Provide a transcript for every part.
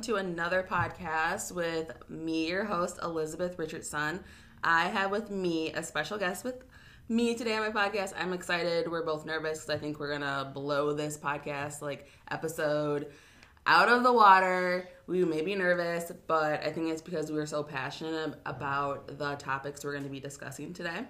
Welcome to another podcast with me, your host, Elizabeth Richardson. I have with me a special guest with me today on my podcast. I'm excited. We're both nervous because I think we're going to blow this podcast, like, episode out of the water. We may be nervous, but I think it's because we are so passionate about the topics we're going to be discussing today.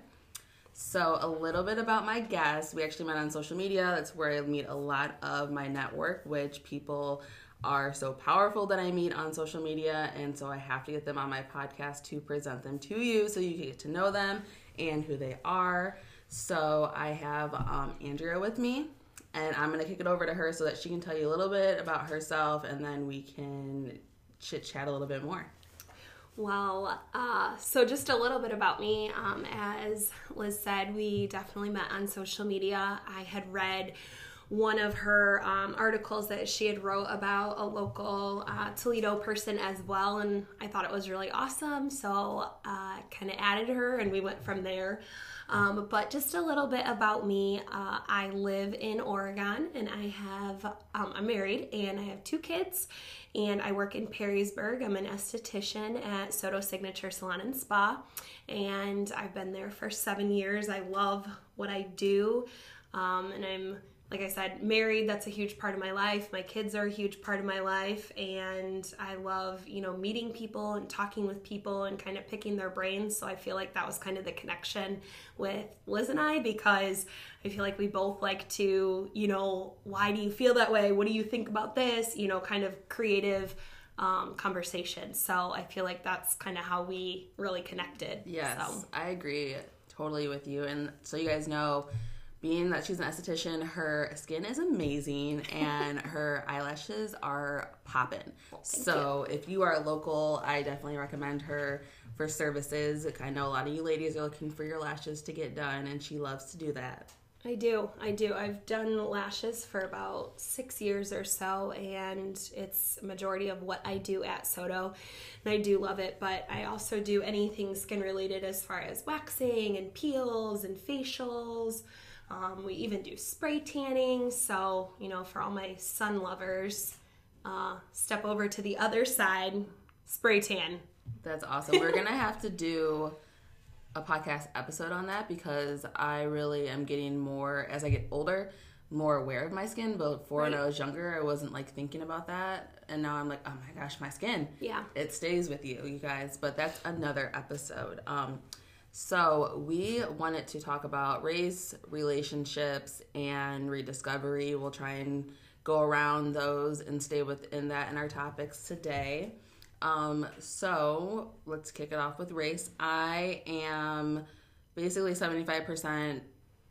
So, a little bit about my guest. We actually met on social media. That's where I meet a lot of my network, which people are so powerful that I meet on social media. And so I have to get them on my podcast to present them to you so you can get to know them and who they are. So I have um, Andrea with me, and I'm going to kick it over to her so that she can tell you a little bit about herself and then we can chit chat a little bit more. Well, uh, so just a little bit about me. Um, as Liz said, we definitely met on social media. I had read one of her um, articles that she had wrote about a local uh, Toledo person as well, and I thought it was really awesome. So uh, kind of added her, and we went from there. Um, but just a little bit about me. Uh, I live in Oregon, and I have um, I'm married, and I have two kids, and I work in Perrysburg. I'm an esthetician at Soto Signature Salon and Spa, and I've been there for seven years. I love what I do, um, and I'm like I said, married, that's a huge part of my life. My kids are a huge part of my life. And I love, you know, meeting people and talking with people and kind of picking their brains. So I feel like that was kind of the connection with Liz and I because I feel like we both like to, you know, why do you feel that way? What do you think about this? You know, kind of creative um, conversation. So I feel like that's kind of how we really connected. Yes, so. I agree totally with you. And so you guys know, being that she's an esthetician, her skin is amazing and her eyelashes are popping. so you. if you are local, I definitely recommend her for services. I know a lot of you ladies are looking for your lashes to get done, and she loves to do that. I do. I do. I've done lashes for about six years or so, and it's a majority of what I do at Soto. And I do love it, but I also do anything skin related as far as waxing and peels and facials. Um, we even do spray tanning. So, you know, for all my sun lovers, uh, step over to the other side, spray tan. That's awesome. We're going to have to do a podcast episode on that because I really am getting more, as I get older, more aware of my skin. But before right. when I was younger, I wasn't like thinking about that. And now I'm like, oh my gosh, my skin. Yeah. It stays with you, you guys. But that's another episode. Um, so, we wanted to talk about race, relationships, and rediscovery. We'll try and go around those and stay within that in our topics today. Um, so, let's kick it off with race. I am basically 75%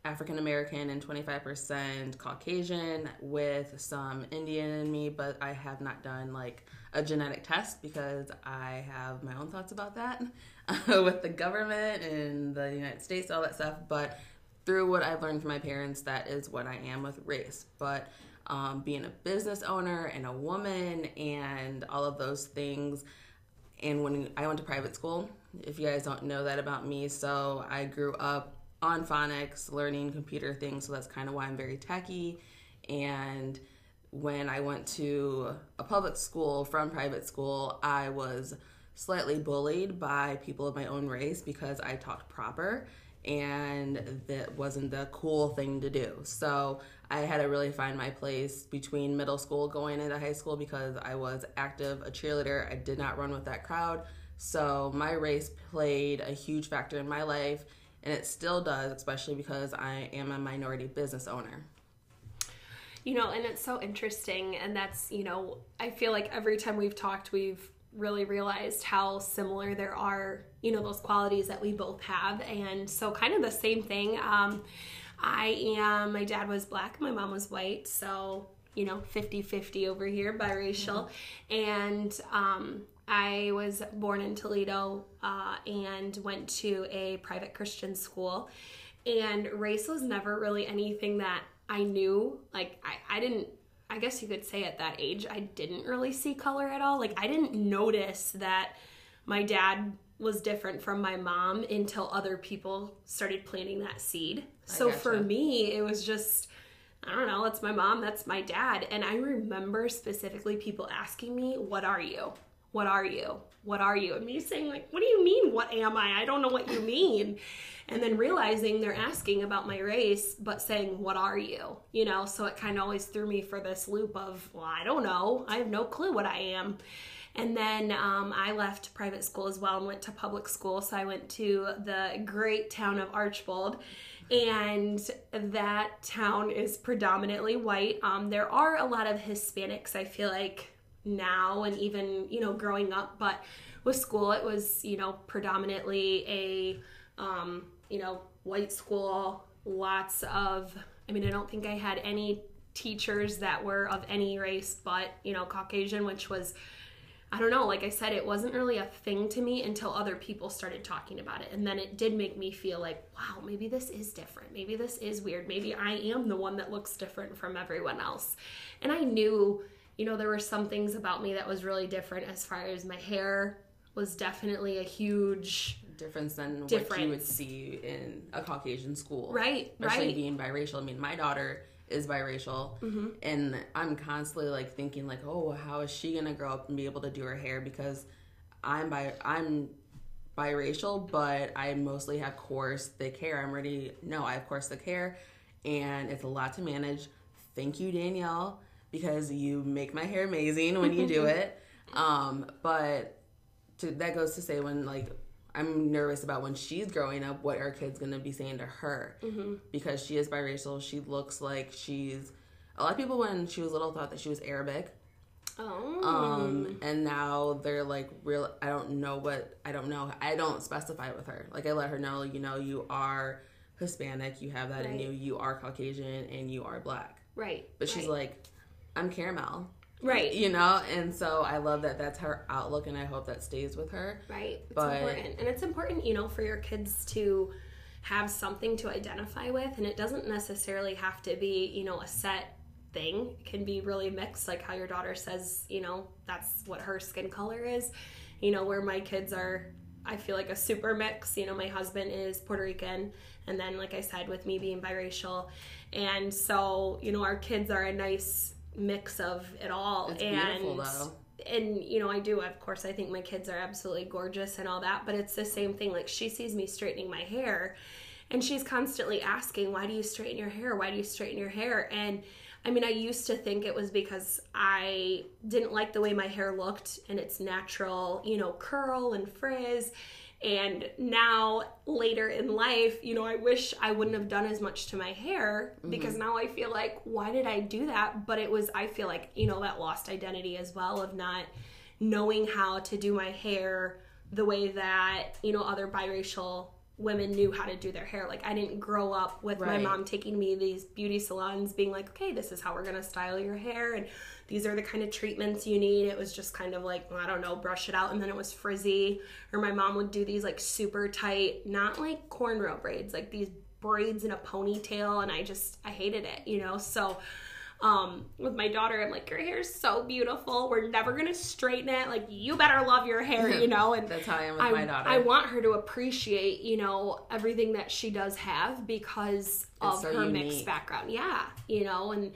African American and 25% Caucasian with some Indian in me, but I have not done like a genetic test because I have my own thoughts about that with the government and the United States, all that stuff. But through what I've learned from my parents, that is what I am with race. But um, being a business owner and a woman and all of those things, and when I went to private school, if you guys don't know that about me, so I grew up on phonics, learning computer things, so that's kind of why I'm very techy. And when I went to a public school from private school, I was slightly bullied by people of my own race because I talked proper and that wasn't the cool thing to do. So I had to really find my place between middle school going into high school because I was active, a cheerleader. I did not run with that crowd. So my race played a huge factor in my life and it still does, especially because I am a minority business owner. You know, and it's so interesting, and that's, you know, I feel like every time we've talked, we've really realized how similar there are, you know, those qualities that we both have. And so, kind of the same thing. Um, I am, my dad was black, my mom was white, so, you know, 50 50 over here, biracial. Mm-hmm. And, um, I was born in Toledo uh, and went to a private Christian school. And race was never really anything that I knew. Like, I, I didn't, I guess you could say at that age, I didn't really see color at all. Like, I didn't notice that my dad was different from my mom until other people started planting that seed. So for me, it was just I don't know, that's my mom, that's my dad. And I remember specifically people asking me, What are you? What are you? What are you? And me saying, like, what do you mean, what am I? I don't know what you mean. And then realizing they're asking about my race, but saying, What are you? You know, so it kind of always threw me for this loop of, Well, I don't know. I have no clue what I am. And then um, I left private school as well and went to public school. So I went to the great town of Archbold and that town is predominantly white. Um, there are a lot of Hispanics, I feel like, now and even, you know, growing up, but with school, it was, you know, predominantly a, um, you know, white school, lots of, I mean, I don't think I had any teachers that were of any race but, you know, Caucasian, which was I don't know, like I said, it wasn't really a thing to me until other people started talking about it. And then it did make me feel like, wow, maybe this is different. Maybe this is weird. Maybe I am the one that looks different from everyone else. And I knew, you know, there were some things about me that was really different as far as my hair was definitely a huge difference than difference. what you would see in a Caucasian school. Right, Especially right. being biracial. I mean, my daughter is biracial mm-hmm. and i'm constantly like thinking like oh how is she gonna grow up and be able to do her hair because i'm bi i'm biracial but i mostly have coarse thick hair i'm ready no i have coarse thick hair and it's a lot to manage thank you danielle because you make my hair amazing when you do it um but to, that goes to say when like I'm nervous about when she's growing up what our kid's gonna be saying to her mm-hmm. because she is biracial. She looks like she's. A lot of people when she was little thought that she was Arabic. Oh. Um, and now they're like real. I don't know what I don't know. I don't specify with her. Like I let her know, you know, you are Hispanic. You have that right. in you. You are Caucasian and you are black. Right. But she's right. like, I'm caramel. Right. You know? And so i love that that's her outlook and i hope that stays with her. Right. It's but, important. And it's important you know for your kids to have something to identify with and it doesn't necessarily have to be you know a set thing. It can be really mixed like how your daughter says you know that's what her skin color is. You know where my kids are i feel like a super mix. You know my husband is puerto rican and then like i said with me being biracial. And so you know our kids are a nice mix of it all. It's and and you know, I do of course I think my kids are absolutely gorgeous and all that, but it's the same thing. Like she sees me straightening my hair and she's constantly asking, Why do you straighten your hair? Why do you straighten your hair? And I mean, I used to think it was because I didn't like the way my hair looked and its natural, you know, curl and frizz. And now, later in life, you know, I wish I wouldn't have done as much to my hair mm-hmm. because now I feel like, why did I do that? But it was, I feel like, you know, that lost identity as well of not knowing how to do my hair the way that, you know, other biracial women knew how to do their hair. Like I didn't grow up with right. my mom taking me these beauty salons being like, "Okay, this is how we're going to style your hair and these are the kind of treatments you need." It was just kind of like, I don't know, brush it out and then it was frizzy. Or my mom would do these like super tight, not like cornrow braids, like these braids in a ponytail and I just I hated it, you know? So um, with my daughter, I'm like, your hair is so beautiful. We're never gonna straighten it. Like, you better love your hair, you know. And that's how I am with I, my daughter. I want her to appreciate, you know, everything that she does have because it's of so her unique. mixed background. Yeah, you know, and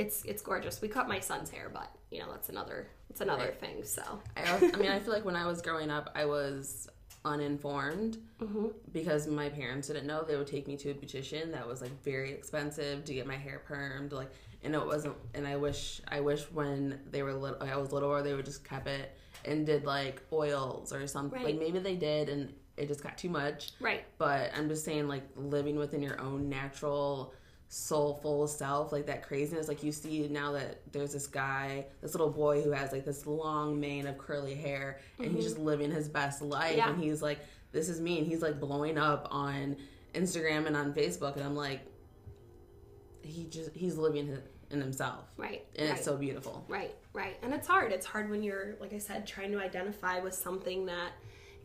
it's it's gorgeous. We cut my son's hair, but you know, that's another it's another right. thing. So I, I mean, I feel like when I was growing up, I was uninformed mm-hmm. because my parents didn't know they would take me to a beautician that was like very expensive to get my hair permed like and it wasn't and i wish i wish when they were little i was little or they would just kept it and did like oils or something right. like maybe they did and it just got too much right but i'm just saying like living within your own natural soulful self like that craziness like you see now that there's this guy this little boy who has like this long mane of curly hair and mm-hmm. he's just living his best life yeah. and he's like this is me and he's like blowing up on instagram and on facebook and i'm like he just he's living in himself right and right. it's so beautiful right right and it's hard it's hard when you're like i said trying to identify with something that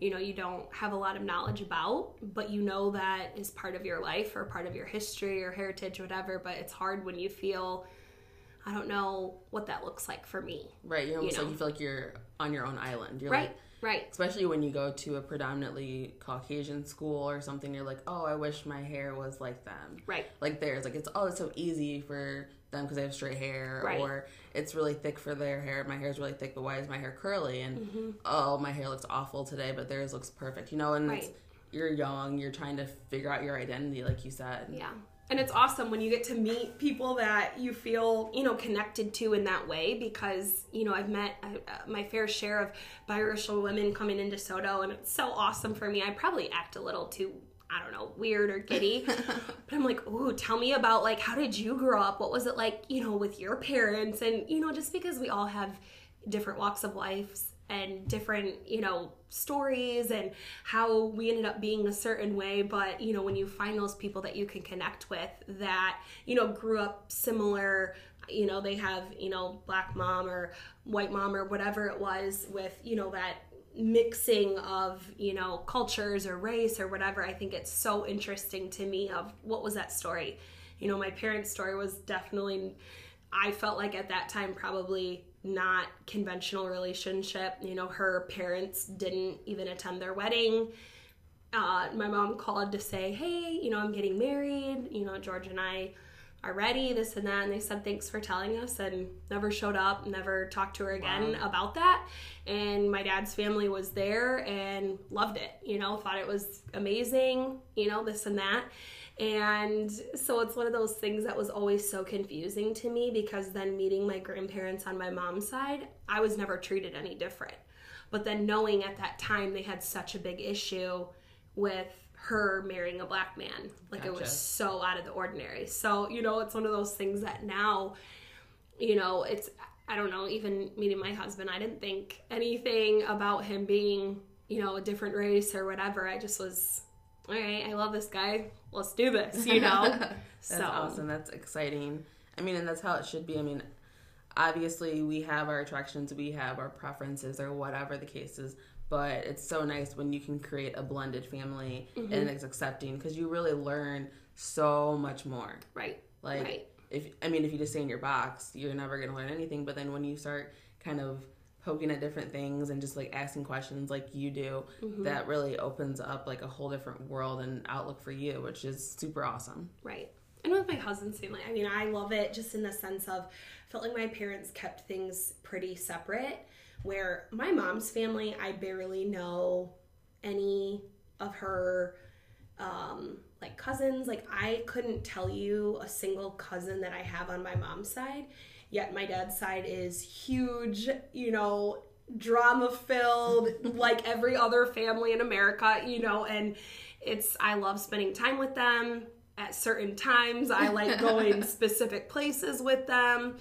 you know you don't have a lot of knowledge about but you know that is part of your life or part of your history or heritage whatever but it's hard when you feel I don't know what that looks like for me. Right. You're almost know? like you feel like you're on your own island. You're Right. like Right. especially when you go to a predominantly Caucasian school or something, you're like, oh, I wish my hair was like them. Right. Like theirs, like it's oh, it's so easy for them because they have straight hair, Right. or it's really thick for their hair. My hair is really thick, but why is my hair curly? And Mm-hmm. oh, my hair looks awful today, but theirs looks perfect. You know, and it's, Right. you're young, you're trying to figure out your identity, like you said. Yeah. And it's awesome when you get to meet people that you feel, you know, connected to in that way because, you know, I've met uh, my fair share of biracial women coming into Soto and it's so awesome for me. I probably act a little too, I don't know, weird or giddy. but I'm like, ooh, tell me about like, how did you grow up? What was it like, you know, with your parents? And, you know, just because we all have different walks of lives and different you know stories and how we ended up being a certain way but you know when you find those people that you can connect with that you know grew up similar you know they have you know black mom or white mom or whatever it was with you know that mixing of you know cultures or race or whatever i think it's so interesting to me of what was that story you know my parents story was definitely I felt like at that time probably not conventional relationship. You know, her parents didn't even attend their wedding. Uh, my mom called to say, "Hey, you know, I'm getting married. You know, George and I are ready. This and that." And they said, "Thanks for telling us," and never showed up. Never talked to her again about that. And my dad's family was there and loved it. You know, thought it was amazing. You know, this and that. And so it's one of those things that was always so confusing to me because then meeting my grandparents on my mom's side, I was never treated any different. But then knowing at that time they had such a big issue with her marrying a black man, like it was so out of the ordinary. So, you know, it's one of those things that now, you know, it's, I don't know, even meeting my husband, I didn't think anything about him being, you know, a different race or whatever. I just was, all right, I love this guy. Let's do this, you know? That's so, awesome. That's exciting. I mean, and that's how it should be. I mean, obviously we have our attractions, we have our preferences, or whatever the case is. But it's so nice when you can create a blended family Mm-hmm. and it's accepting because you really learn so much more. Right. Like, Right. if I mean, if you just stay in your box, you're never gonna learn anything. But then when you start kind of poking at different things and just like asking questions like you do, Mm-hmm. that really opens up like a whole different world and outlook for you, which is super awesome. Right. And with my husband's family, I mean, I love it just in the sense of I felt like my parents kept things pretty separate. Where my mom's family, I barely know any of her um like cousins. Like i couldn't tell you a single cousin that i have on my mom's side. Yet my dad's side is huge you know drama filled like every other family in america you know and it's i love spending time with them. At certain times i like going specific places with them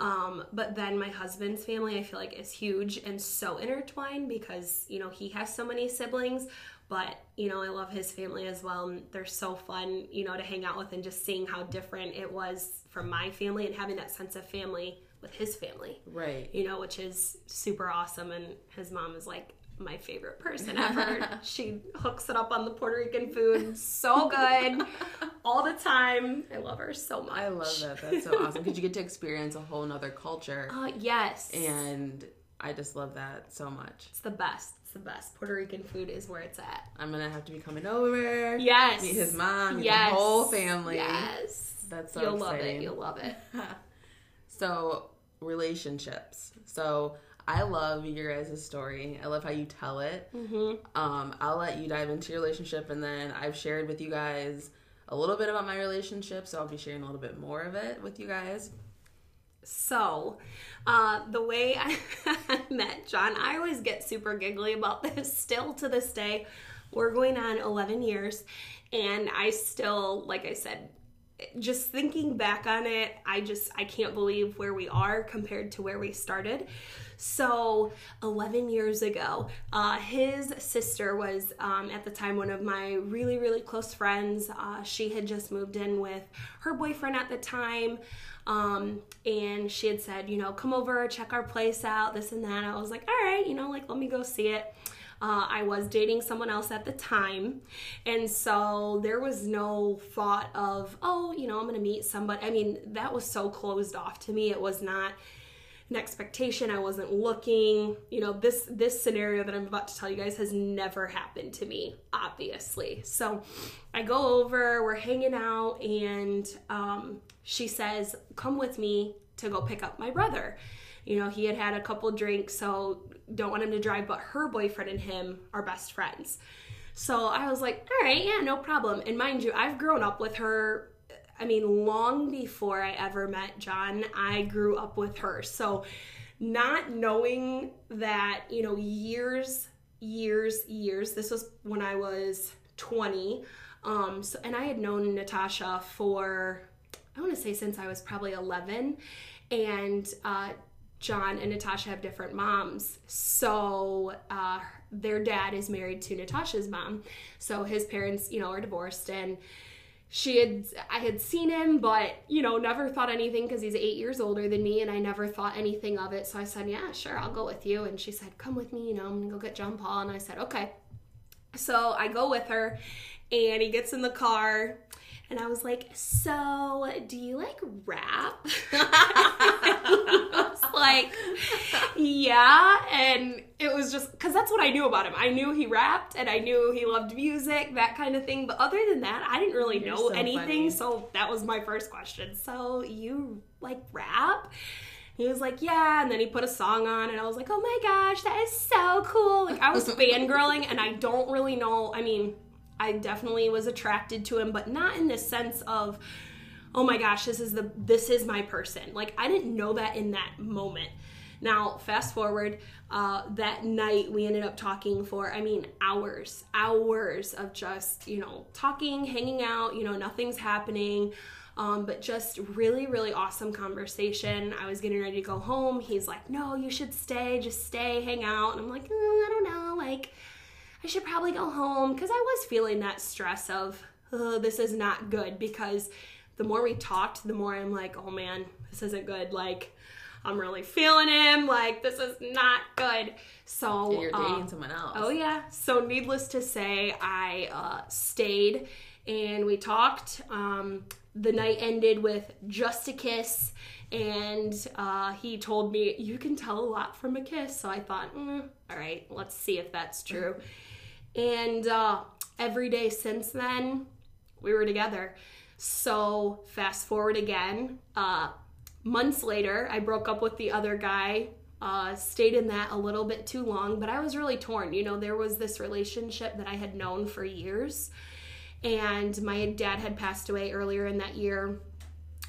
um, but then my husband's family i feel like is huge and so intertwined because you know he has so many siblings but you know i love his family as well and they're so fun you know to hang out with and just seeing how different it was from my family and having that sense of family with his family Right. you know which is super awesome and his mom is like my favorite person ever. She hooks it up on the puerto rican food. So good. All the time. I love her so much. I love that. That's so awesome. Because you get to experience a whole nother culture, uh, yes. And I just love that so much. it's the best. It's the best. Puerto rican food is where it's at. I'm gonna have to be coming over. yes. Meet his mom, meet yes. the whole family. yes. That's so you'll love it. you'll love it. So relationships. So I love your guys' story. I love how you tell it. hmm Um, I'll let you dive into your relationship, and then I've shared with you guys a little bit about my relationship, so I'll be sharing a little bit more of it with you guys. So, uh, the way I met John, I always get super giggly about this still to this day. We're going on 11 years, and I still, like I said, just thinking back on it, I just I can't believe where we are compared to where we started. So, 11 years ago, uh, his sister was um, at the time one of my really, really close friends. Uh, she had just moved in with her boyfriend at the time. Um, and she had said, you know, come over, check our place out, this and that. I was like, all right, you know, like, let me go see it. Uh, I was dating someone else at the time. And so there was no thought of, oh, you know, I'm going to meet somebody. I mean, that was so closed off to me. It was not an expectation. I wasn't looking. You know, this this scenario that I'm about to tell you guys has never happened to me, obviously. So I go over, we're hanging out, and um, she says, "Come with me to go pick up my brother." You know, he had had a couple drinks, so don't want him to drive, but her boyfriend and him are best friends. So I was like, all right, yeah, no problem. And mind you, I've grown up with her. I mean, long before I ever met John, I grew up with her. So not knowing that, you know, years, years, years, this was when I was 20. Um, so, and I had known Natasha for, I want to say since I was probably 11. And uh, John and Natasha have different moms. So uh, their dad is married to Natasha's mom. So his parents, you know, are divorced and she had I had seen him, but you know, never thought anything because he's eight years older than me, and I never thought anything of it. So I said, "Yeah, sure, I'll go with you." And she said, "Come with me, you know, I'm gonna go get John Paul." And I said, "Okay." So I go with her, and he gets in the car, and I was like, "So, do you like rap?" I was like, "Yeah," and it was just because that's what I knew about him. I knew he rapped, and I knew he loved music, that kind of thing. But other than that, I didn't really You're know so anything. funny. So that was my first question. So you like rap? He was like, yeah, and then he put a song on, and I was like, oh my gosh, that is so cool. Like I was fangirling, and I don't really know. I mean, I definitely was attracted to him, but not in the sense of, oh my gosh, this is the this is my person. Like I didn't know that in that moment. Now, fast forward, uh, that night we ended up talking for, I mean, hours, hours of just, you know, talking, hanging out, you know, nothing's happening. Um, but just really, really awesome conversation. I was getting ready to go home. He's like, no, you should stay, just stay, hang out. And I'm like, mm, I don't know, like, I should probably go home because I was feeling that stress of, oh, this is not good because the more we talked, the more I'm like, oh man, this isn't good. Like, I'm really feeling him. Like, this is not good. So, You're uh, dating someone else. Oh yeah. So needless to say, I uh, stayed and we talked. Um, the night ended with just a kiss, and uh, he told me you can tell a lot from a kiss. So I thought, mm, all right, let's see if that's true. And uh, every day since then, we were together. So fast forward again, uh, months later, I broke up with the other guy. Uh, stayed in that a little bit too long, but I was really torn. You know, there was this relationship that I had known for years, and my dad had passed away earlier in that year.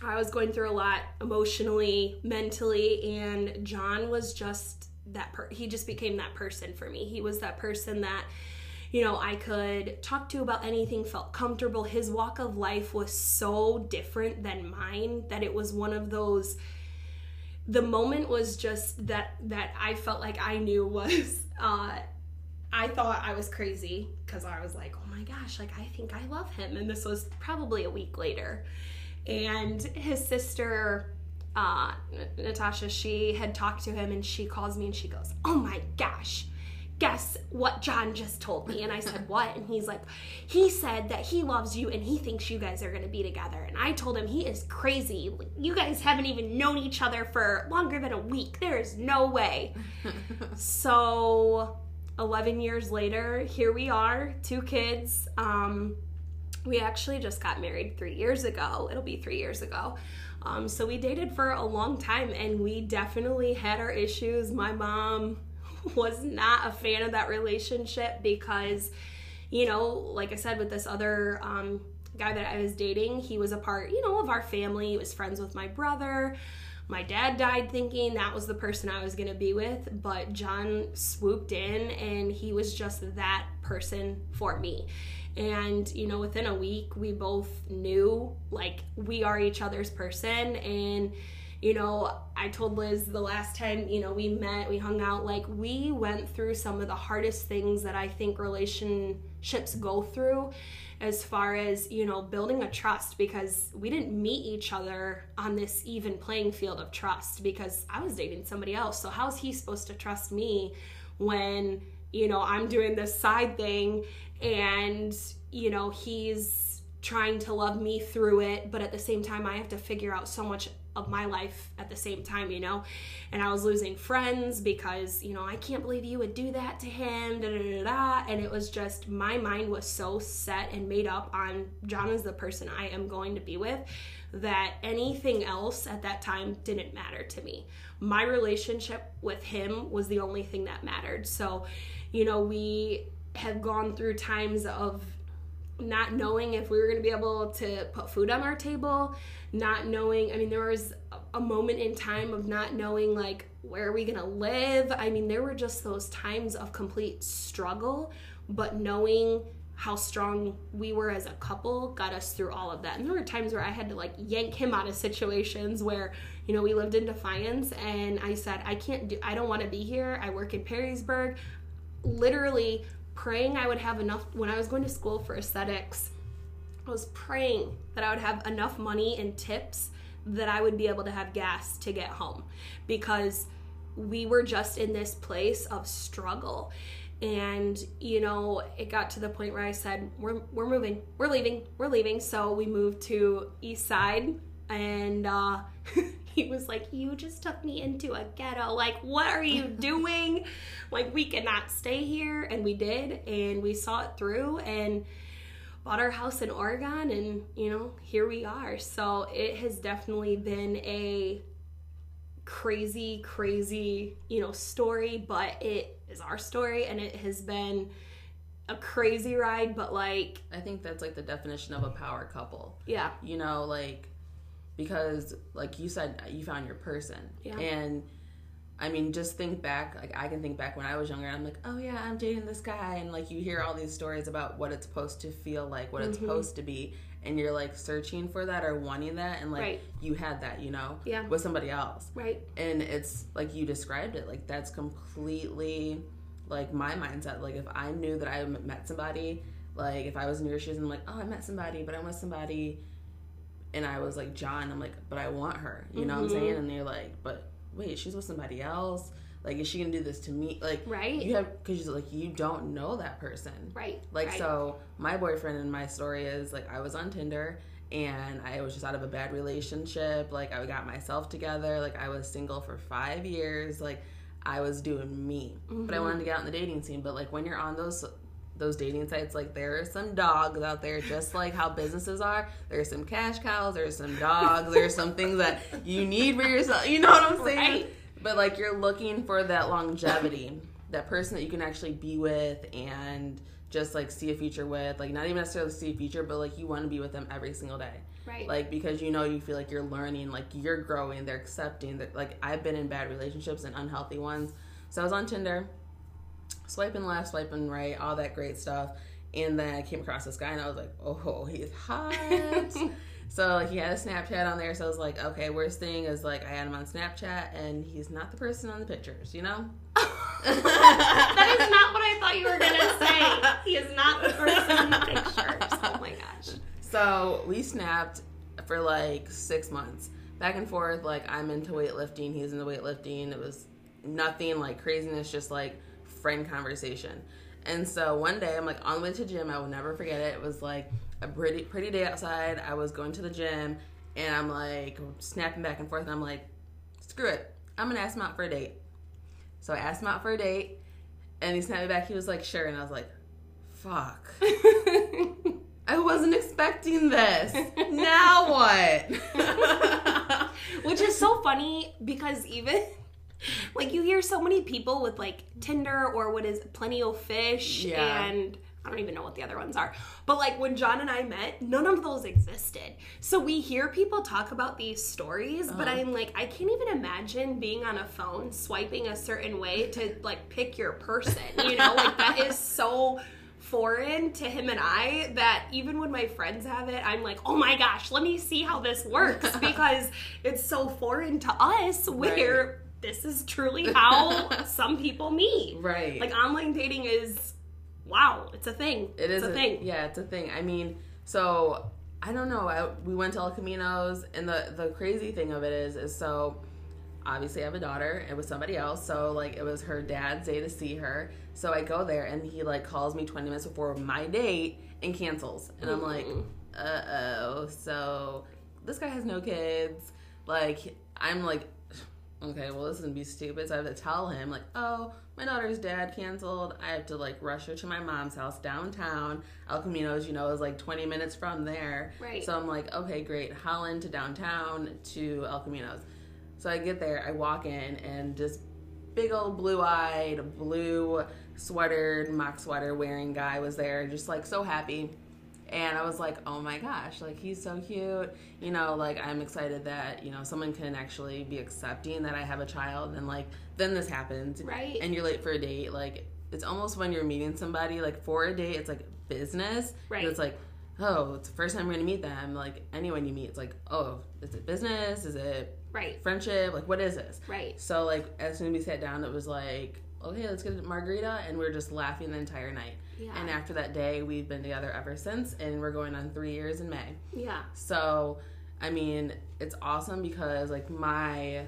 I was going through a lot emotionally, mentally, and John was just that per- he just became that person for me. He was that person that you know, I could talk to about anything, felt comfortable. His walk of life was so different than mine that it was one of those the moment was just that that I felt like I knew was uh I thought I was crazy because I was like, "Oh my gosh, like I think I love him." And this was probably a week later. And his sister uh Natasha, she had talked to him and she calls me and she goes, "Oh my gosh, guess what John just told me. And I said, What? And he's like, He said that he loves you and he thinks you guys are going to be together. And I told him, He is crazy. You guys haven't even known each other for longer than a week. There is no way. so, 11 years later, here we are, two kids. Um, we actually just got married three years ago. It'll be three years ago. Um, so we dated for a long time and we definitely had our issues. My mom was not a fan of that relationship because, you know, like I said, with this other um, guy that I was dating, he was a part, you know, of our family. He was friends with my brother. My dad died thinking that was the person I was going to be with, but John swooped in and he was just that person for me. And, you know, within a week, we both knew like we are each other's person. And, you know, I told Liz the last time, you know, we met, we hung out, like we went through some of the hardest things that I think relationships go through as far as, you know, building a trust because we didn't meet each other on this even playing field of trust because I was dating somebody else. So how's he supposed to trust me when you know, I'm doing this side thing and, you know, he's trying to love me through it, but at the same time, I have to figure out so much of my life at the same time, you know? And I was losing friends because, you know, I can't believe you would do that to him, da da da da. And it was just, my mind was so set and made up on John is the person I am going to be with that anything else at that time didn't matter to me. My relationship with him was the only thing that mattered. So, you know, we have gone through times of not knowing if we were going to be able to put food on our table, not knowing, I mean, there was a moment in time of not knowing, like, where are we going to live? I mean, there were just those times of complete struggle, but knowing how strong we were as a couple got us through all of that. And there were times where I had to like yank him out of situations where, you know, we lived in Defiance and I said, I can't do, I don't want to be here. I work in Perrysburg. Literally praying I would have enough when I was going to school for aesthetics. I was praying that I would have enough money and tips that I would be able to have gas to get home because we were just in this place of struggle. And you know, it got to the point where I said, "We're we're moving, we're leaving, we're leaving." So we moved to East Side, and uh, he was like, You just took me into a ghetto. Like, what are you doing? like, we cannot stay here. And we did. And we saw it through and bought our house in Oregon. And, you know, here we are. So it has definitely been a crazy, crazy, you know, story, but it is our story and it has been a crazy ride, but like I think that's like the definition of a power couple. Yeah. You know, like because like you said you found your person Yeah. and i mean just think back like i can think back when i was younger i'm like oh yeah i'm dating this guy and like you hear all these stories about what it's supposed to feel like what it's Mm-hmm. supposed to be and you're like searching for that or wanting that and like Right. you had that you know Yeah. with somebody else right. and it's like you described it like that's completely like my mindset like if i knew that i met somebody like if i was in your shoes and i'm like oh i met somebody but i'm with somebody and i was like john i'm like but i want her you know what i'm Mm-hmm. saying and they're like but wait she's with somebody else like is she gonna do this to me like Right. you have because like you don't know that person Right. like right. so my boyfriend and my story is like I was on Tinder and I was just out of a bad relationship. Like I got myself together. Like I was single for five years. Like I was doing me. But I wanted to get out in the dating scene. But like when you're on those those dating sites, like there are some dogs out there, just like how businesses are. There's some cash cows, there's some dogs, there's some things that you need for yourself. You know what I'm saying? Right. But like you're looking for that longevity, that person that you can actually be with and just like see a future with. Like not even necessarily see a future, but like you want to be with them every single day. Right. Like because you know you feel like you're learning, like you're growing, they're accepting that like I've been in bad relationships and unhealthy ones. So I was on Tinder, swiping left, swiping right, all that great stuff. And then I came across this guy and I was like, oh, he's hot. so like he had a Snapchat on there, so I was like, okay, worst thing is like I had him on Snapchat and he's not the person on the pictures, you know? that is not what I thought you were gonna say. He is not the person in the pictures. Oh my gosh. So we snapped for like six months, back and forth. Like I'm into weightlifting, he's into weightlifting. It was nothing like craziness, just like friend conversation. And so one day I'm like on the way to gym. I will never forget it. It was like a pretty pretty day outside. I was going to the gym, and I'm like snapping back and forth. And I'm like, screw it, I'm gonna ask him out for a date. So I asked him out for a date, and he snapped me back. He was like, sure, and I was like, fuck. I wasn't expecting this. now what? Which is so funny because even like you hear so many people with like Tinder or what is Plenty of Fish Yeah. and I don't even know what the other ones are. But like when John and I met, none of those existed. So we hear people talk about these stories, but Uh-huh. I'm like, I can't even imagine being on a phone swiping a certain way to like pick your person. You know, like that is so foreign to him and I that even when my friends have it, I'm like, oh my gosh, let me see how this works because it's so foreign to us where this is truly how some people meet. Right. Like online dating is wow, it's a thing. It is it's a, thing. Yeah, it's a thing. I mean, so I don't know. I, we went to El Caminos, and the the crazy thing of it is, is so obviously I have a daughter. It was somebody else, so like it was her dad's day to see her. So I go there, and he like calls me 20 minutes before my date and cancels, and I'm like, uh oh. So this guy has no kids. Like I'm like, okay, well this is gonna be stupid. So I have to tell him like, oh, my daughter's dad canceled. I have to like rush her to my mom's house downtown. El Camino's, you know, is like 20 minutes from there. Right. So I'm like, okay, great. Holland to downtown to El Camino's. So I get there, I walk in, and just big old blue eyed, blue sweater, mock sweater wearing guy was there, just like so happy. And I was like, oh my gosh, like he's so cute. You know, like I'm excited that, you know, someone can actually be accepting that I have a child and like then this happens. Right. And you're late for a date. Like it's almost when you're meeting somebody, like for a date, it's like business. Right. It's like, oh, it's the first time we're gonna meet them. Like anyone you meet, it's like, oh, is it business? Is it Right. friendship? Like what is this? Right. So like as soon as we sat down, it was like, okay, let's get a margarita, and we are just laughing the entire night. Yeah. And after that day, we've been together ever since, and we're going on three years in May. Yeah. So, I mean, it's awesome because like my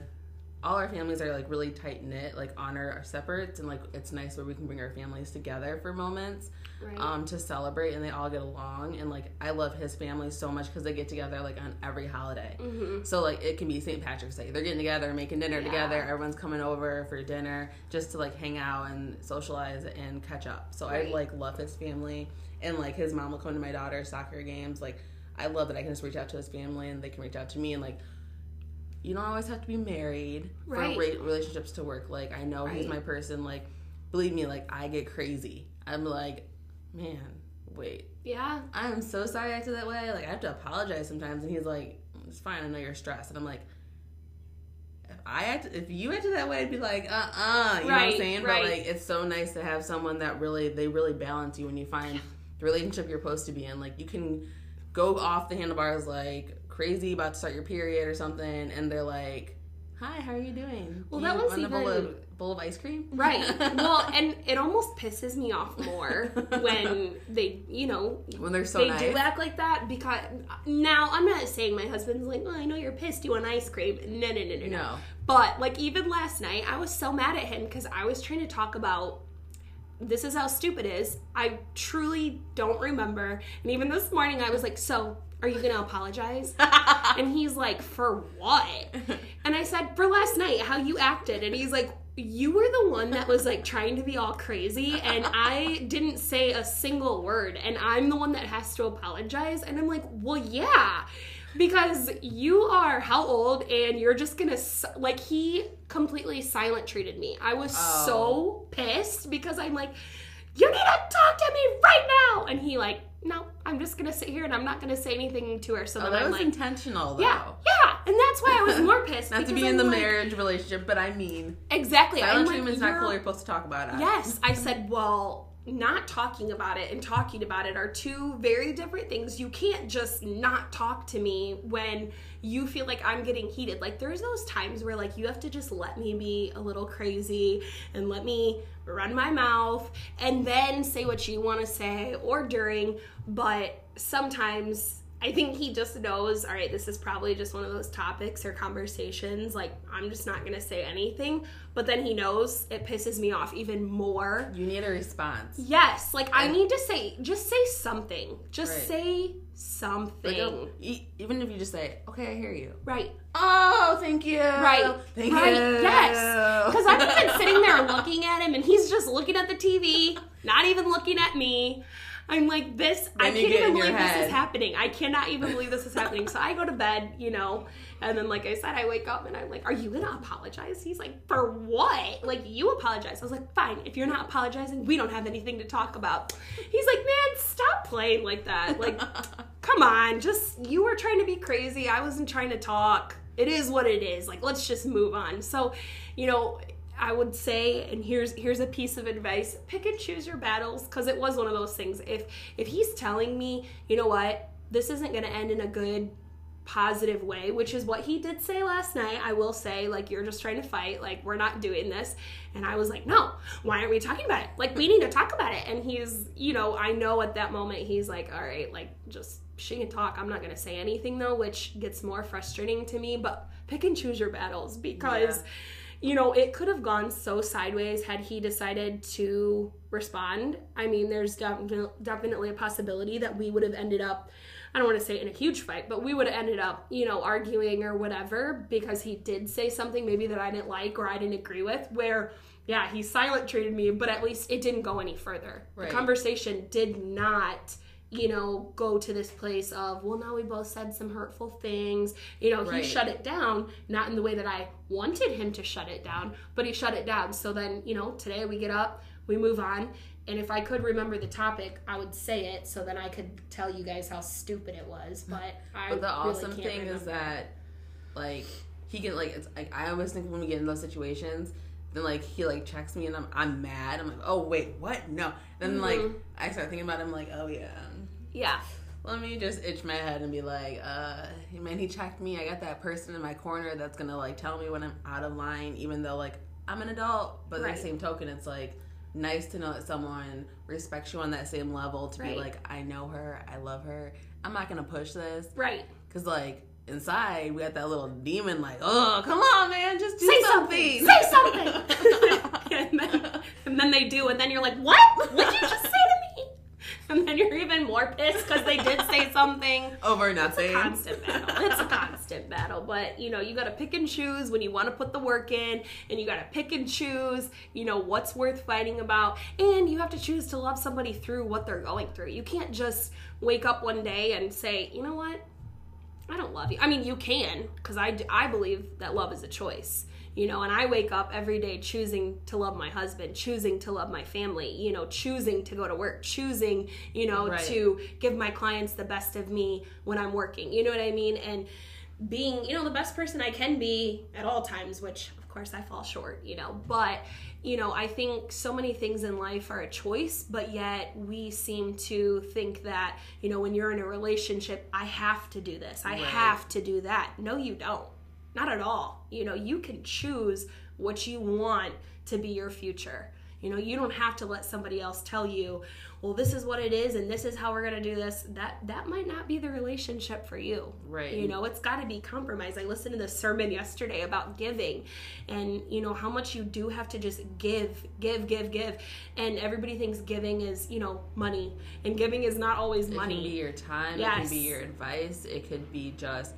all our families are like really tight knit, like honor our separates, and like it's nice where we can bring our families together for moments Right. um, to celebrate, and they all get along. And like I love his family so much because they get together like on every holiday. mm-hmm. So like it can be St. Patrick's Day. They're getting together, making dinner Yeah. together. Everyone's coming over for dinner just to like hang out and socialize and catch up. So Right. I like love his family and like his mom will come to my daughter's soccer games. Like I love that I can just reach out to his family and they can reach out to me and like you don't always have to be married Right. for relationships to work. Like I know he's my person. Like believe me, like I get crazy. I'm like, man, wait, Yeah. I'm so sorry I acted that way. Like I have to apologize sometimes, and he's like, "It's fine. I know you're stressed." And I'm like, "If I act, if you acted that way, I'd be like, uh, uh You know what I'm saying? right. But like, it's so nice to have someone that really they really balance you when you find the relationship you're supposed to be in. Like you can go off the handlebars like crazy about to start your period or something, and they're like. Hi, how are you doing? Well, Do that you was a bowl of, bowl of ice cream. Right. Well, and it almost pisses me off more when they, you know, when they're so they nice. do act like that because now I'm not saying my husband's like, oh, I know you're pissed, you want ice cream. No, no, no, no, no. No. But like even last night, I was so mad at him because I was trying to talk about this is how stupid it is. I truly don't remember. And even this morning, I was like, so are you gonna apologize? and he's like, for what? And I said, for last night, how you acted. And he's like, you were the one that was like trying to be all crazy, and I didn't say a single word, and I'm the one that has to apologize. And I'm like, well, yeah, because you are how old, and you're just gonna like he completely silent treated me. I was Oh. so pissed because I'm like, you need to talk to me right now, and he like, no, I'm just gonna sit here and I'm not gonna say anything to her. So Oh, that I'm was like, intentional, though. yeah, yeah, and that's why I was more pissed. Not to be in I'm the like, marriage relationship, but I mean, Exactly. Silent like, treatment's not cool. You're supposed to talk about it. Yes, I said, well, not talking about it and talking about it are two very different things. You can't just not talk to me when you feel like I'm getting heated. Like there's those times where like you have to just let me be a little crazy and let me run my mouth and then say what you want to say or during, but sometimes I think he just knows, all right, this is probably just one of those topics or conversations. Like, I'm just not going to say anything. But then he knows it pisses me off even more. You need a response. Yes, like I need to say, just say something. Just Right. say something. Like, oh, even if you just say, "Okay, I hear you." right. Oh, thank you. Right. Thank right. you. Yes. Because I've been sitting there looking at him and he's just looking at the TV, not even looking at me. I'm like, this, I Then you can't even believe this is happening. I cannot even believe this is happening. So I go to bed, you know, and then, like I said, I wake up and I'm like, are you going to apologize? He's like, for what? Like, you apologize. I was like, fine. If you're not apologizing, we don't have anything to talk about. He's like, man, stop playing like that. Like, come on. Just, you were trying to be crazy. I wasn't trying to talk. It is what it is. Like, let's just move on. So, you know, I would say, and here's here's a piece of advice: pick and choose your battles, because it was one of those things. If if he's telling me, you know what, this isn't going to end in a good, positive way, which is what he did say last night. I will say, like, you're just trying to fight. Like, we're not doing this. And I was like, no, why aren't we talking about it? Like, we need to talk about it. And he's, you know, I know at that moment he's like, all right, like, just she can talk. I'm not going to say anything though, which gets more frustrating to me. But pick and choose your battles because. Yeah you know, it could have gone so sideways had he decided to respond. I mean, there's definitely a possibility that we would have ended up, I don't want to say in a huge fight, but we would have ended up, you know, arguing or whatever because he did say something maybe that I didn't like or I didn't agree with, where, yeah, he silent treated me, but at least it didn't go any further. Right. The conversation did not you know, go to this place of, well, now we both said some hurtful things. You know, right. he shut it down, not in the way that I wanted him to shut it down, but he shut it down. So then, you know, today we get up, we move on. And if I could remember the topic, I would say it so then I could tell you guys how stupid it was. Mm. But I But the awesome thing remember. is that, like, he can, like, it's like, I always think when we get in those situations, then like he like checks me and I'm I'm mad. I'm like, oh wait, what? No. Then mm-hmm. like I start thinking about him like, oh yeah, yeah. Let me just itch my head and be like, uh, man, he checked me. I got that person in my corner that's gonna like tell me when I'm out of line, even though like I'm an adult. But right. the same token, it's like nice to know that someone respects you on that same level to right. be like, I know her, I love her. I'm not gonna push this. Right. Cause like inside we got that little demon like, oh come on man, just do Say something. something. Say something. and, then, and then they do, and then you're like, What? What did you just say to me? and then you're even more pissed because they did say something over nothing. It's a constant battle. It's a constant battle, but you know you got to pick and choose when you want to put the work in, and you got to pick and choose. You know what's worth fighting about, and you have to choose to love somebody through what they're going through. You can't just wake up one day and say, you know what, I don't love you. I mean, you can because I I believe that love is a choice you know and i wake up every day choosing to love my husband choosing to love my family you know choosing to go to work choosing you know right. to give my clients the best of me when i'm working you know what i mean and being you know the best person i can be at all times which of course i fall short you know but you know i think so many things in life are a choice but yet we seem to think that you know when you're in a relationship i have to do this i right. have to do that no you don't not at all. You know, you can choose what you want to be your future. You know, you don't have to let somebody else tell you, well, this is what it is and this is how we're going to do this. That that might not be the relationship for you. Right. You know, it's got to be compromise. I listened to the sermon yesterday about giving and, you know, how much you do have to just give, give, give, give. And everybody thinks giving is, you know, money. And giving is not always money. It can be your time, yes. it can be your advice, it could be just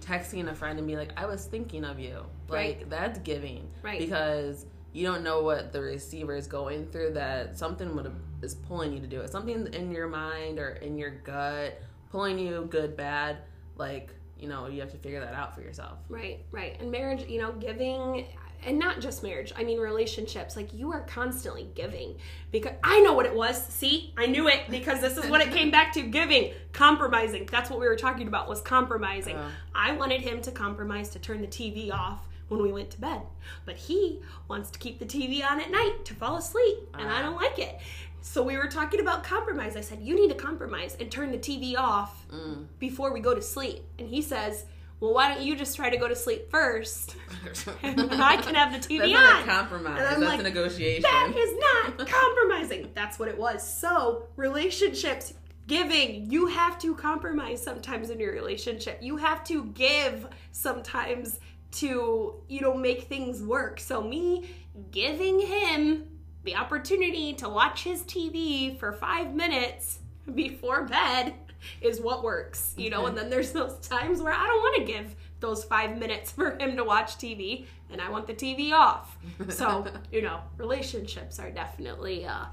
texting a friend and be like, I was thinking of you. Like right. that's giving. Right. Because you don't know what the receiver is going through that something would is pulling you to do it. Something in your mind or in your gut pulling you good, bad, like, you know, you have to figure that out for yourself. Right, right. And marriage, you know, giving and not just marriage i mean relationships like you are constantly giving. Because i know what it was. See? I knew it. Because this is what it came back to giving. Compromising. That's what we were talking about was compromising. Uh, i wanted him to compromise to turn the tv off when we went to bed. But he wants to keep the tv on at night to fall asleep and uh, i don't like it so we were talking about compromise i said you need to compromise and turn the tv off mm. before we go to sleep and he says well, why don't you just try to go to sleep first, and I can have the TV That's on? That's a compromise. That's like, a negotiation. That is not compromising. That's what it was. So relationships, giving, you have to compromise sometimes in your relationship. You have to give sometimes to you know make things work. So me giving him the opportunity to watch his TV for five minutes before bed is what works, you know. And then there's those times where I don't want to give those five minutes for him to watch TV, and I want the TV off. So you know, relationships are definitely uh,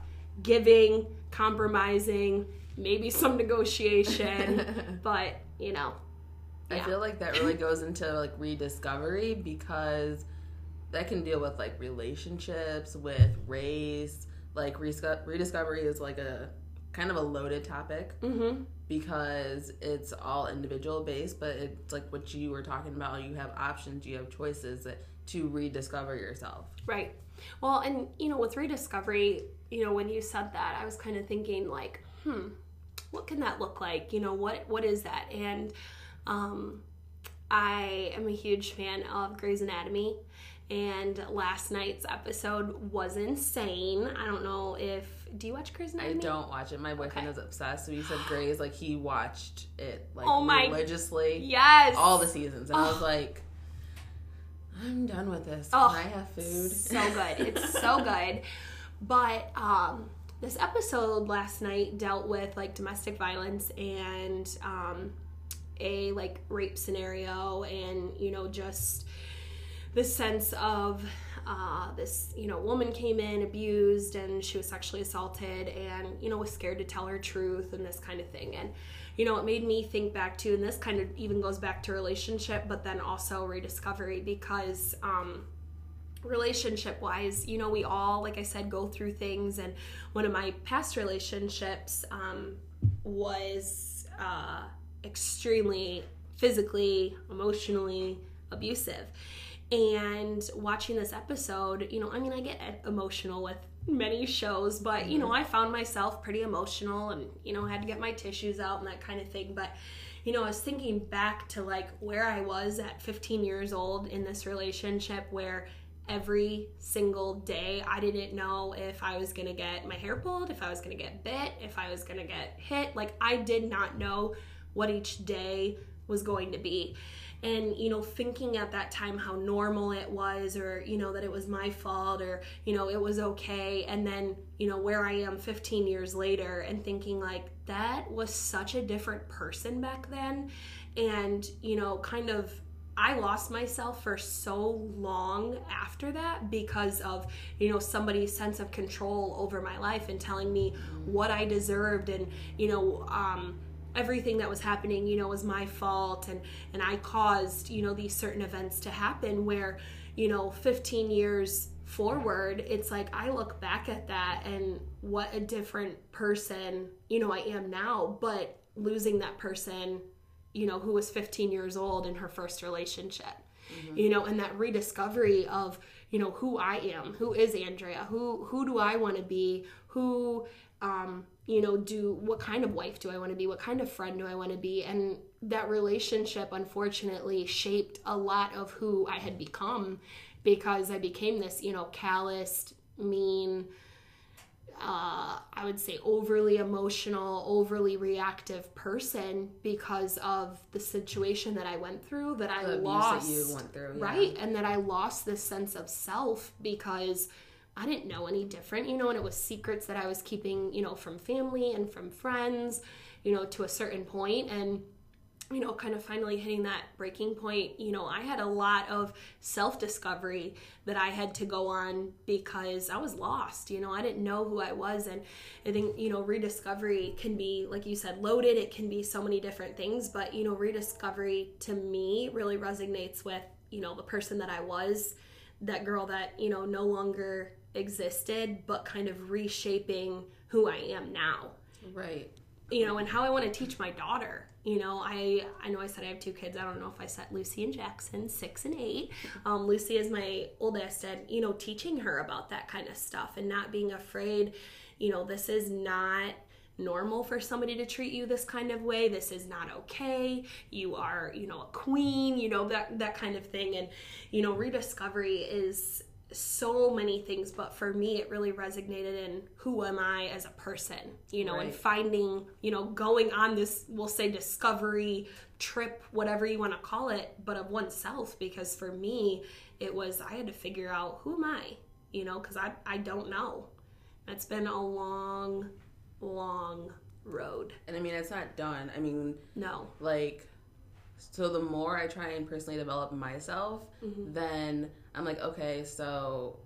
giving, compromising, maybe some negotiation, but you know. Yeah. I feel like that really goes into like rediscovery because that can deal with like relationships, with race. Like rediscovery is like a kind of a loaded topic mm-hmm. because it's all individual based, but it's like what you were talking about. You have options, you have choices to rediscover yourself. Right. Well, and you know, with rediscovery, you know, when you said that, I was kind of thinking like, hmm, what can that look like? You know, what what is that? And um, I am a huge fan of Grey's Anatomy and last night's episode was insane. I don't know if Do you watch Grey's I don't watch it. My boyfriend Okay. is obsessed. So he said Grey's like he watched it like Oh my- religiously Yes. all the seasons, and I was Oh. like, I'm done with this. Oh, Can I have food? So good. It's so good. But um, this episode last night dealt with like domestic violence and um, a like rape scenario, and you know just the sense of uh, this you know woman came in abused and she was sexually assaulted and you know was scared to tell her truth and this kind of thing. And you know it made me think back to and this kind of even goes back to relationship but then also rediscovery because um relationship wise you know we all like i said go through things. And one of my past relationships um was uh extremely physically emotionally abusive and watching this episode you know i mean i get emotional with many shows but you know mm-hmm. i found myself pretty emotional and you know I had to get my tissues out and that kind of thing. But you know i was thinking back to like where i was at 15 years old in this relationship where every single day i didn't know if i was gonna get my hair pulled if i was gonna get bit if i was gonna get hit. Like i did not know what each day was going to be and you know thinking at that time how normal it was or you know that it was my fault or you know it was okay. And then you know where i am 15 years later and thinking like that was such a different person back then. And you know kind of I lost myself for so long after that because of, you know, somebody's sense of control over my life and telling me what I deserved and, you know, um, everything that was happening, you know, was my fault and and I caused, you know, these certain events to happen where, you know, 15 years forward, it's like I look back at that and what a different person, you know, I am now, but losing that person you know, who was 15 years old in her first relationship. You know, and that rediscovery of, you know, who I am, who is Andrea, who who do I want to be, who um, you know, do what kind of wife do I want to be, what kind of friend do I want to be, and that relationship unfortunately shaped a lot of who I had become because I became this, you know, calloused, mean, uh, I would say overly emotional, overly reactive person because of the situation that I went through that I The abuse lost. that you went through, yeah. Right. And that I lost this sense of self because I didn't know any different, you know, and it was secrets that I was keeping, you know, from family and from friends, you know, to a certain point. And you know, kind of finally hitting that breaking point, you know, I had a lot of self discovery that I had to go on because I was lost. You know, I didn't know who I was. And I think, you know, rediscovery can be, like you said, loaded. It can be so many different things. But, you know, rediscovery to me really resonates with, you know, the person that I was, that girl that, you know, no longer existed, but kind of reshaping who I am now Right. you know, and how I want to teach my daughter. You know, I I know I said I have two kids. I don't know if I said Lucy and Jackson, six and eight. Um, Lucy is my oldest, and you know, teaching her about that kind of stuff and not being afraid. You know, this is not normal for somebody to treat you this kind of way. This is not okay. You are, you know, a queen. You know that that kind of thing. And you know, rediscovery is so many things but for me it really resonated in who am i as a person you know and finding you know going on this we'll say discovery trip whatever you want to call it but of oneself because for me it was i had to figure out who am i? You know because I, I don't know. It's been a long long road. And I mean, it's not done. I mean, no. like so the more i try and personally develop myself Mm-hmm. then i'm like okay so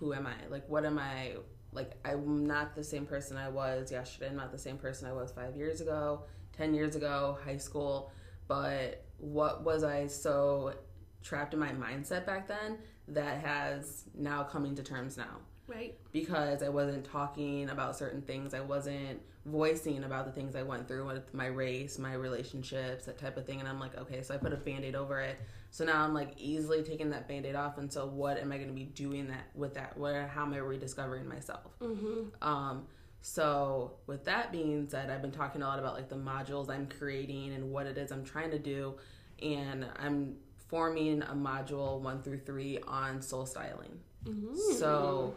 who am i? Like what am i? Like i'm not the same person i was yesterday i'm not the same person i was five years ago ten years ago high school. But what was i so trapped in my mindset back then that has now coming to terms now right because I wasn't talking about certain things. I wasn't voicing about the things I went through with my race, my relationships, that type of thing. And I'm like, okay, so I put a band aid over it. So now I'm like easily taking that band aid off. And so what am I going to be doing that with that? Where, how am I rediscovering myself? mm-hmm. Um, so with that being said, I've been talking a lot about like the modules I'm creating and what it is I'm trying to do. And I'm forming a module one through three on soul styling. So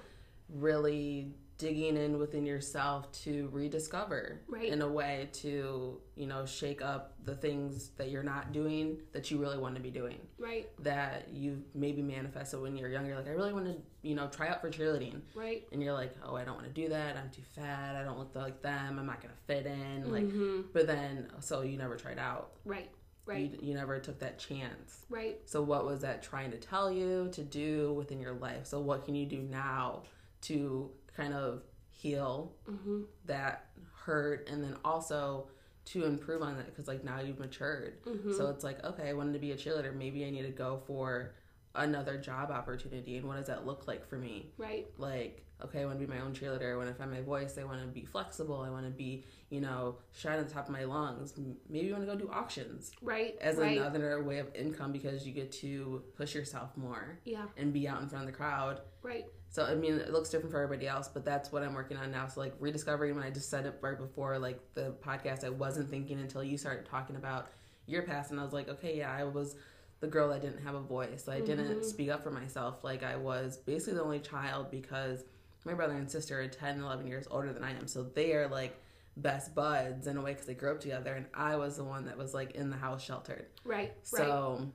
really digging in within yourself to rediscover Right. in a way to you know shake up the things that you're not doing that you really want to be doing. Right, that you maybe manifested when you're younger like i really want to you know try out for cheerleading. Right, and you're like oh i don't want to do that. I'm too fat. I don't look like them. I'm not gonna fit in. Like Mm-hmm. but then so you never tried out. Right, right, you, you never took that chance. Right, so what was that trying to tell you to do within your life? So what can you do now to kind of heal Mm-hmm. that hurt and then also to improve on that because like now you've matured Mm-hmm. so it's like okay i wanted to be a cheerleader maybe i need to go for another job opportunity and what does that look like for me? Right, like okay i want to be my own cheerleader i want to find my voice i want to be flexible i want to be you know shine on the top of my lungs. Maybe you want to go do auctions. Right, as right. another way of income because you get to push yourself more Yeah, and be out in front of the crowd. Right, so I mean, it looks different for everybody else, but that's what I'm working on now. So like rediscovering when I just said it right before like the podcast, I wasn't thinking until you started talking about your past, and I was like, okay, yeah, I was the girl that didn't have a voice. I didn't speak up for myself. Like I was basically the only child because my brother and sister are 10 11 years older than I am, so they are like best buds in a way because they grew up together, and I was the one that was like in the house sheltered. right, right. So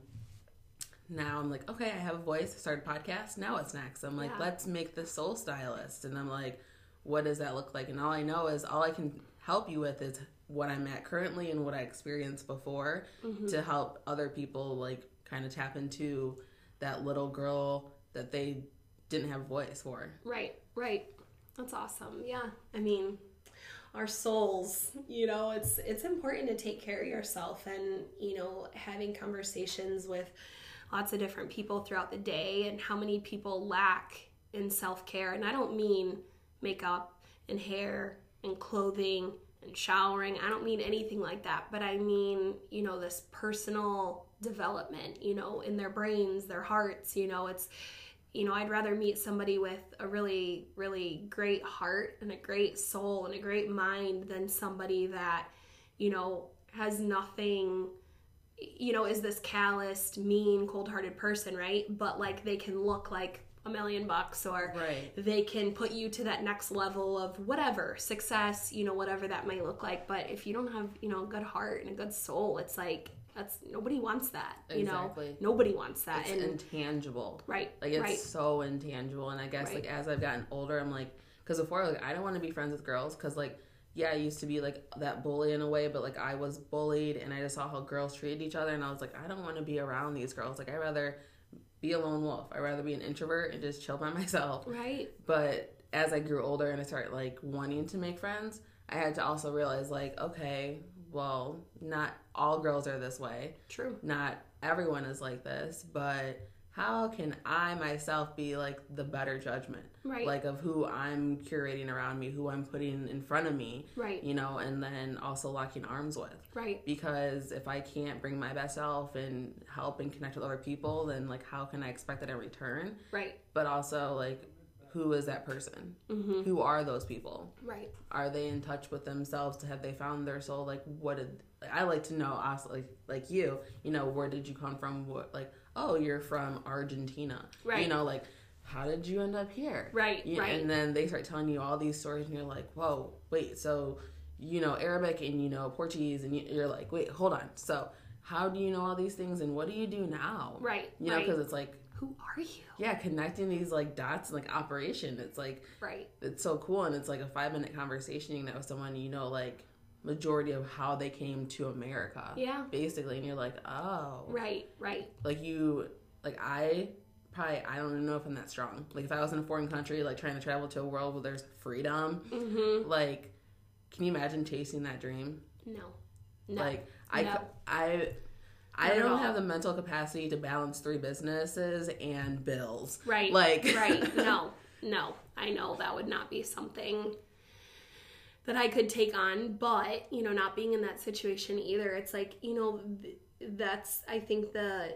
now I'm like, okay, I have a voice. I started a podcast. Now what's next? I'm like, Yeah. let's make the soul stylist. And I'm like, what does that look like? And all I know is all I can help you with is what I'm at currently and what I experienced before Mm-hmm. to help other people like kind of tap into that little girl that they didn't have voice for. Right, right. That's awesome. Yeah. I mean, our souls, you know, it's it's important to take care of yourself and, you know, having conversations with lots of different people throughout the day and how many people lack in self-care. And I don't mean makeup and hair and clothing and showering. I don't mean anything like that, but I mean, you know, this personal development, you know, in their brains, their hearts, you know, it's you know, I'd rather meet somebody with a really, really great heart and a great soul and a great mind than somebody that, you know, has nothing, you know, is this calloused, mean, cold hearted person, right? But like they can look like a million bucks or Right. they can put you to that next level of whatever success, you know, whatever that might look like. But if you don't have, you know, a good heart and a good soul, it's like, that's nobody wants that, you Exactly. know, nobody wants that. It's and intangible. right, Like it's right. so intangible, and I guess Right. like as I've gotten older, I'm like, because before like I don't want to be friends with girls, because like yeah, I used to be like that bully in a way, but like I was bullied, and I just saw how girls treated each other, and I was like, I don't want to be around these girls. Like I rather be a lone wolf. I rather be an introvert and just chill by myself. Right. But as I grew older and I started like wanting to make friends, I had to also realize like, okay, well, not all girls are this way True. not everyone is like this, but how can I myself be like the better judgment? Right. Like of who I'm curating around me, who I'm putting in front of me, Right. you know, and then also locking arms with. Right. Because if I can't bring my best self and help and connect with other people, then like how can I expect that in return? Right. But also like who is that person? Mm-hmm. Who are those people? Right. are they in touch with themselves have they found their soul like what did like, i like to know us like like you you know where did you come from what like oh you're from argentina Right. you know like how did you end up here Right, You- right. and then they start telling you all these stories and you're like whoa wait so you know arabic and you know portuguese and you- you're like wait hold on so how do you know all these things and what do you do now Right. you know right. because it's like Who are you? yeah connecting these like dots and like operation it's like Right. it's so cool and it's like a five minute conversation you know with someone you know like majority of how they came to america Yeah. basically and you're like oh Right. Right. like you like i probably i don't even know if i'm that strong like if i was in a foreign country like trying to travel to a world where there's freedom Mm-hmm. like can you imagine chasing that dream No. No. like i No. I Not at don't have the mental capacity to balance three businesses and bills. right. Like right. No. No. I know that would not be something that I could take on, but you know, not being in that situation either. It's like you know, that's I think the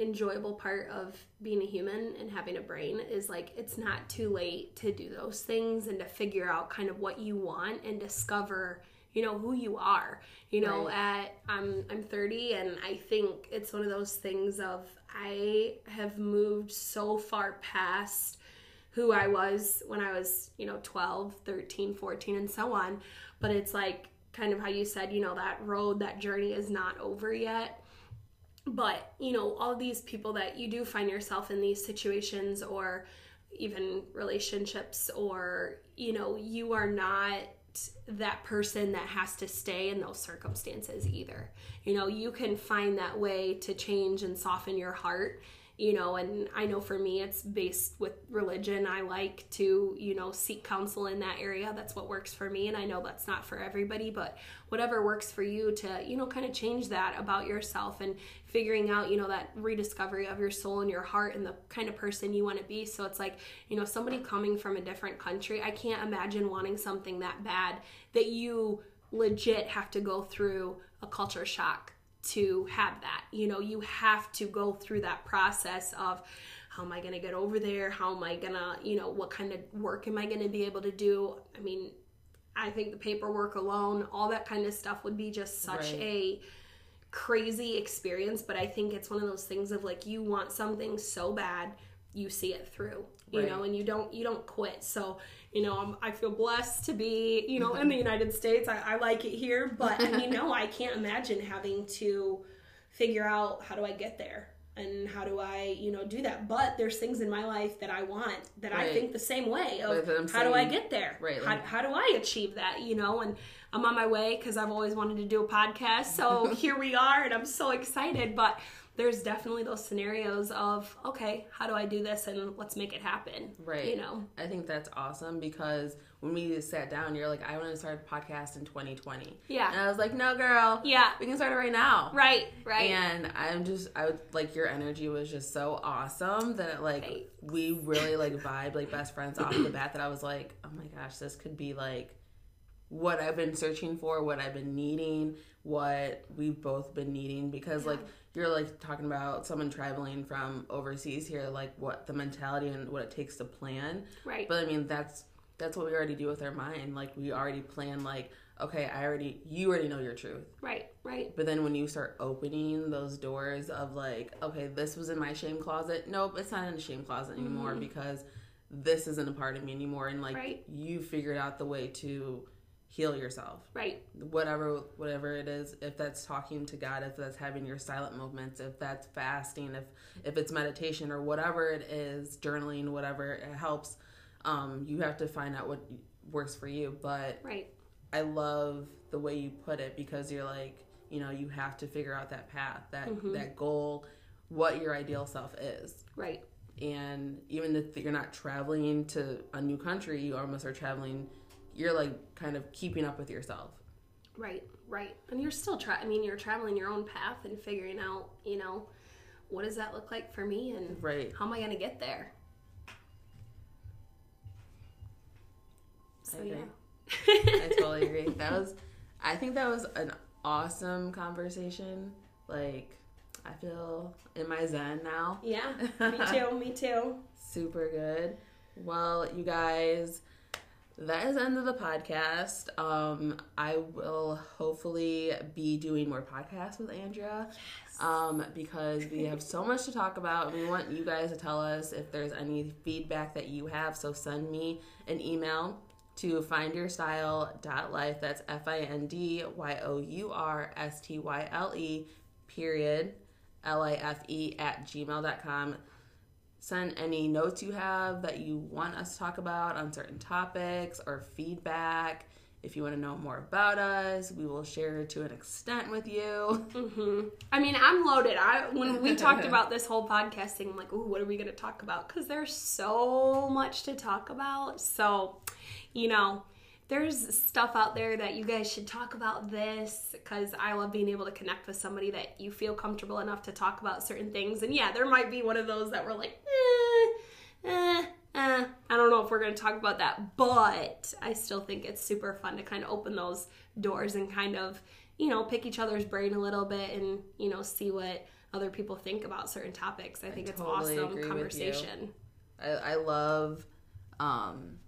enjoyable part of being a human and having a brain is like it's not too late to do those things and to figure out kind of what you want and discover you know who you are you know Right. at i'm i'm 30 and i think it's one of those things of i have moved so far past who I was when I was, you know, 12, 13, 14, and so on. But it's like kind of how you said, you know, that road, that journey is not over yet. But, you know, all these people that you do find yourself in these situations or even relationships, or, you know, you are not that person that has to stay in those circumstances either. You know, you can find that way to change and soften your heart you know and i know for me it's based with religion. I like to you know seek counsel in that area. That's what works for me and i know that's not for everybody but whatever works for you to you know kind of change that about yourself and figuring out you know that rediscovery of your soul and your heart and the kind of person you want to be. So it's like you know somebody coming from a different country i can't imagine wanting something that bad that you legit have to go through a culture shock to have that. You know, you have to go through that process of how am I going to get over there? How am I going to, you know, what kind of work am I going to be able to do? I mean, I think the paperwork alone, all that kind of stuff would be just such right. a crazy experience. But I think it's one of those things of like, you want something so bad, you see it through, you right. know, and you don't, you don't quit. So, you know, I'm, i feel blessed to be, you know, in the United States. I, I like it here, but I mean, no, I can't imagine having to figure out how do I get there and how do I, you know, do that. But there's things in my life that I want that right. I think the same way of how do I get there? Right. How, how do I achieve that? You know, and I'm on my way because I've always wanted to do a podcast. So here we are, and I'm so excited. But there's definitely those scenarios of okay how do i do this and let's make it happen right. you know? I think that's awesome because when we sat down you're like i want to start a podcast in 2020 yeah. And i was like no girl. Yeah. We can start it right now. Right right. And i'm just i would like your energy was just so awesome that like we really like vibe like best friends off the bat that i was like oh my gosh this could be like what I've been searching for, what I've been needing, what we've both been needing because yeah. like you're like talking about someone traveling from overseas here like what the mentality and what it takes to plan right but i mean that's that's what we already do with our mind like we already plan like okay i already you already know your truth right right but then when you start opening those doors of like okay this was in my shame closet nope it's not in the shame closet anymore mm-hmm. because this isn't a part of me anymore and like right. you figured out the way to heal yourself. Right. Whatever whatever it is, if that's talking to God, if that's having your silent movements, if that's fasting, if if it's meditation or whatever it is, journaling, whatever it helps, um, you have to find out what works for you. But Right. I love the way you put it because you're like, you know, you have to figure out that path, that mm-hmm. that goal, what your ideal self is. Right. And even if you're not traveling to a new country, you almost are traveling you're like kind of keeping up with yourself. Right, right. And you're still trying, I mean, you're traveling your own path and figuring out, you know, what does that look like for me and right. how am I going to get there? So, I yeah. I totally agree. That was, I think that was an awesome conversation. Like, I feel in my zen now. Yeah, me too, me too. Super good. Well, you guys, that is the end of the podcast. Um, I will hopefully be doing more podcasts with Andrea. Yes. Um, because we have so much to talk about. We want you guys to tell us if there's any feedback that you have. So send me an email to findyourstyle.life. That's F I N D Y O U R S T Y L E period L I F E at gmail.com send any notes you have that you want us to talk about on certain topics or feedback. If you want to know more about us, we will share to an extent with you. Mm-hmm. I mean, I'm loaded. I when we talked about this whole podcast thing, I'm like, "Ooh, what are we going to talk about?" Because there's so much to talk about. So, you know, there's stuff out there that you guys should talk about this because I love being able to connect with somebody that you feel comfortable enough to talk about certain things. And yeah, there might be one of those that we're like, eh, eh, eh. I don't know if we're going to talk about that, but I still think it's super fun to kind of open those doors and kind of, you know, pick each other's brain a little bit and, you know, see what other people think about certain topics. I think I it's totally awesome conversation. I, I love um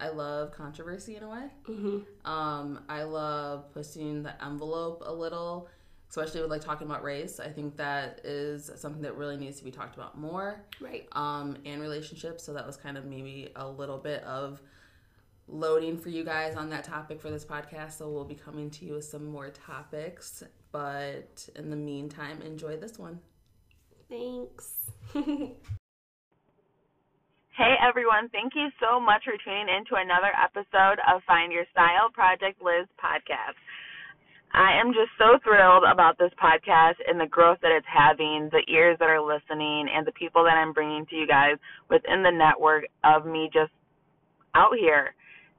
I love controversy in a way. Mm-hmm. Um, I love pushing the envelope a little especially with like talking about race. I think that is something that really needs to be talked about more. Right. Um, and relationships. So that was kind of maybe a little bit of loading for you guys on that topic for this podcast. So we'll be coming to you with some more topics. But in the meantime, enjoy this one. Thanks. Hey everyone, thank you so much for tuning in to another episode of Find Your Style Project Liz podcast. I am just so thrilled about this podcast and the growth that it's having, the ears that are listening, and the people that I'm bringing to you guys within the network of me just out here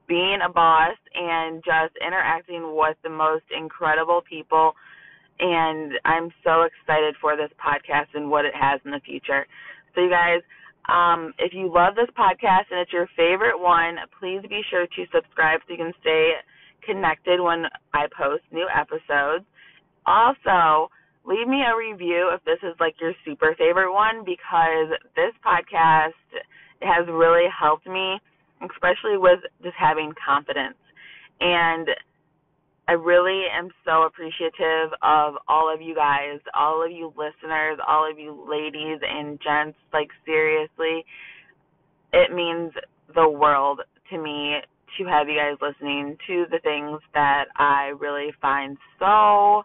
being a boss and just interacting with the most incredible people. And I'm so excited for this podcast and what it has in the future. So, you guys, um, if you love this podcast and it's your favorite one, please be sure to subscribe so you can stay connected when I post new episodes. Also, leave me a review if this is like your super favorite one because this podcast has really helped me, especially with just having confidence. And I really am so appreciative of all of you guys, all of you listeners, all of you ladies and gents. Like, seriously, it means the world to me to have you guys listening to the things that I really find so,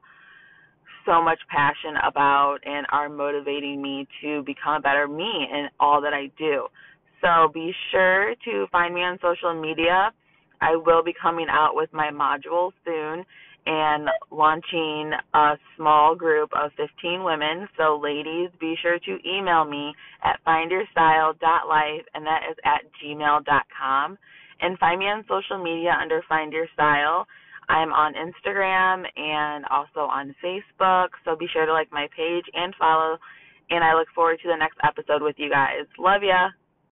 so much passion about and are motivating me to become a better me in all that I do. So be sure to find me on social media I will be coming out with my module soon and launching a small group of 15 women. So, ladies, be sure to email me at findyourstyle.life, and that is at gmail.com. And find me on social media under Find Your Style. I'm on Instagram and also on Facebook, so be sure to like my page and follow. And I look forward to the next episode with you guys. Love ya.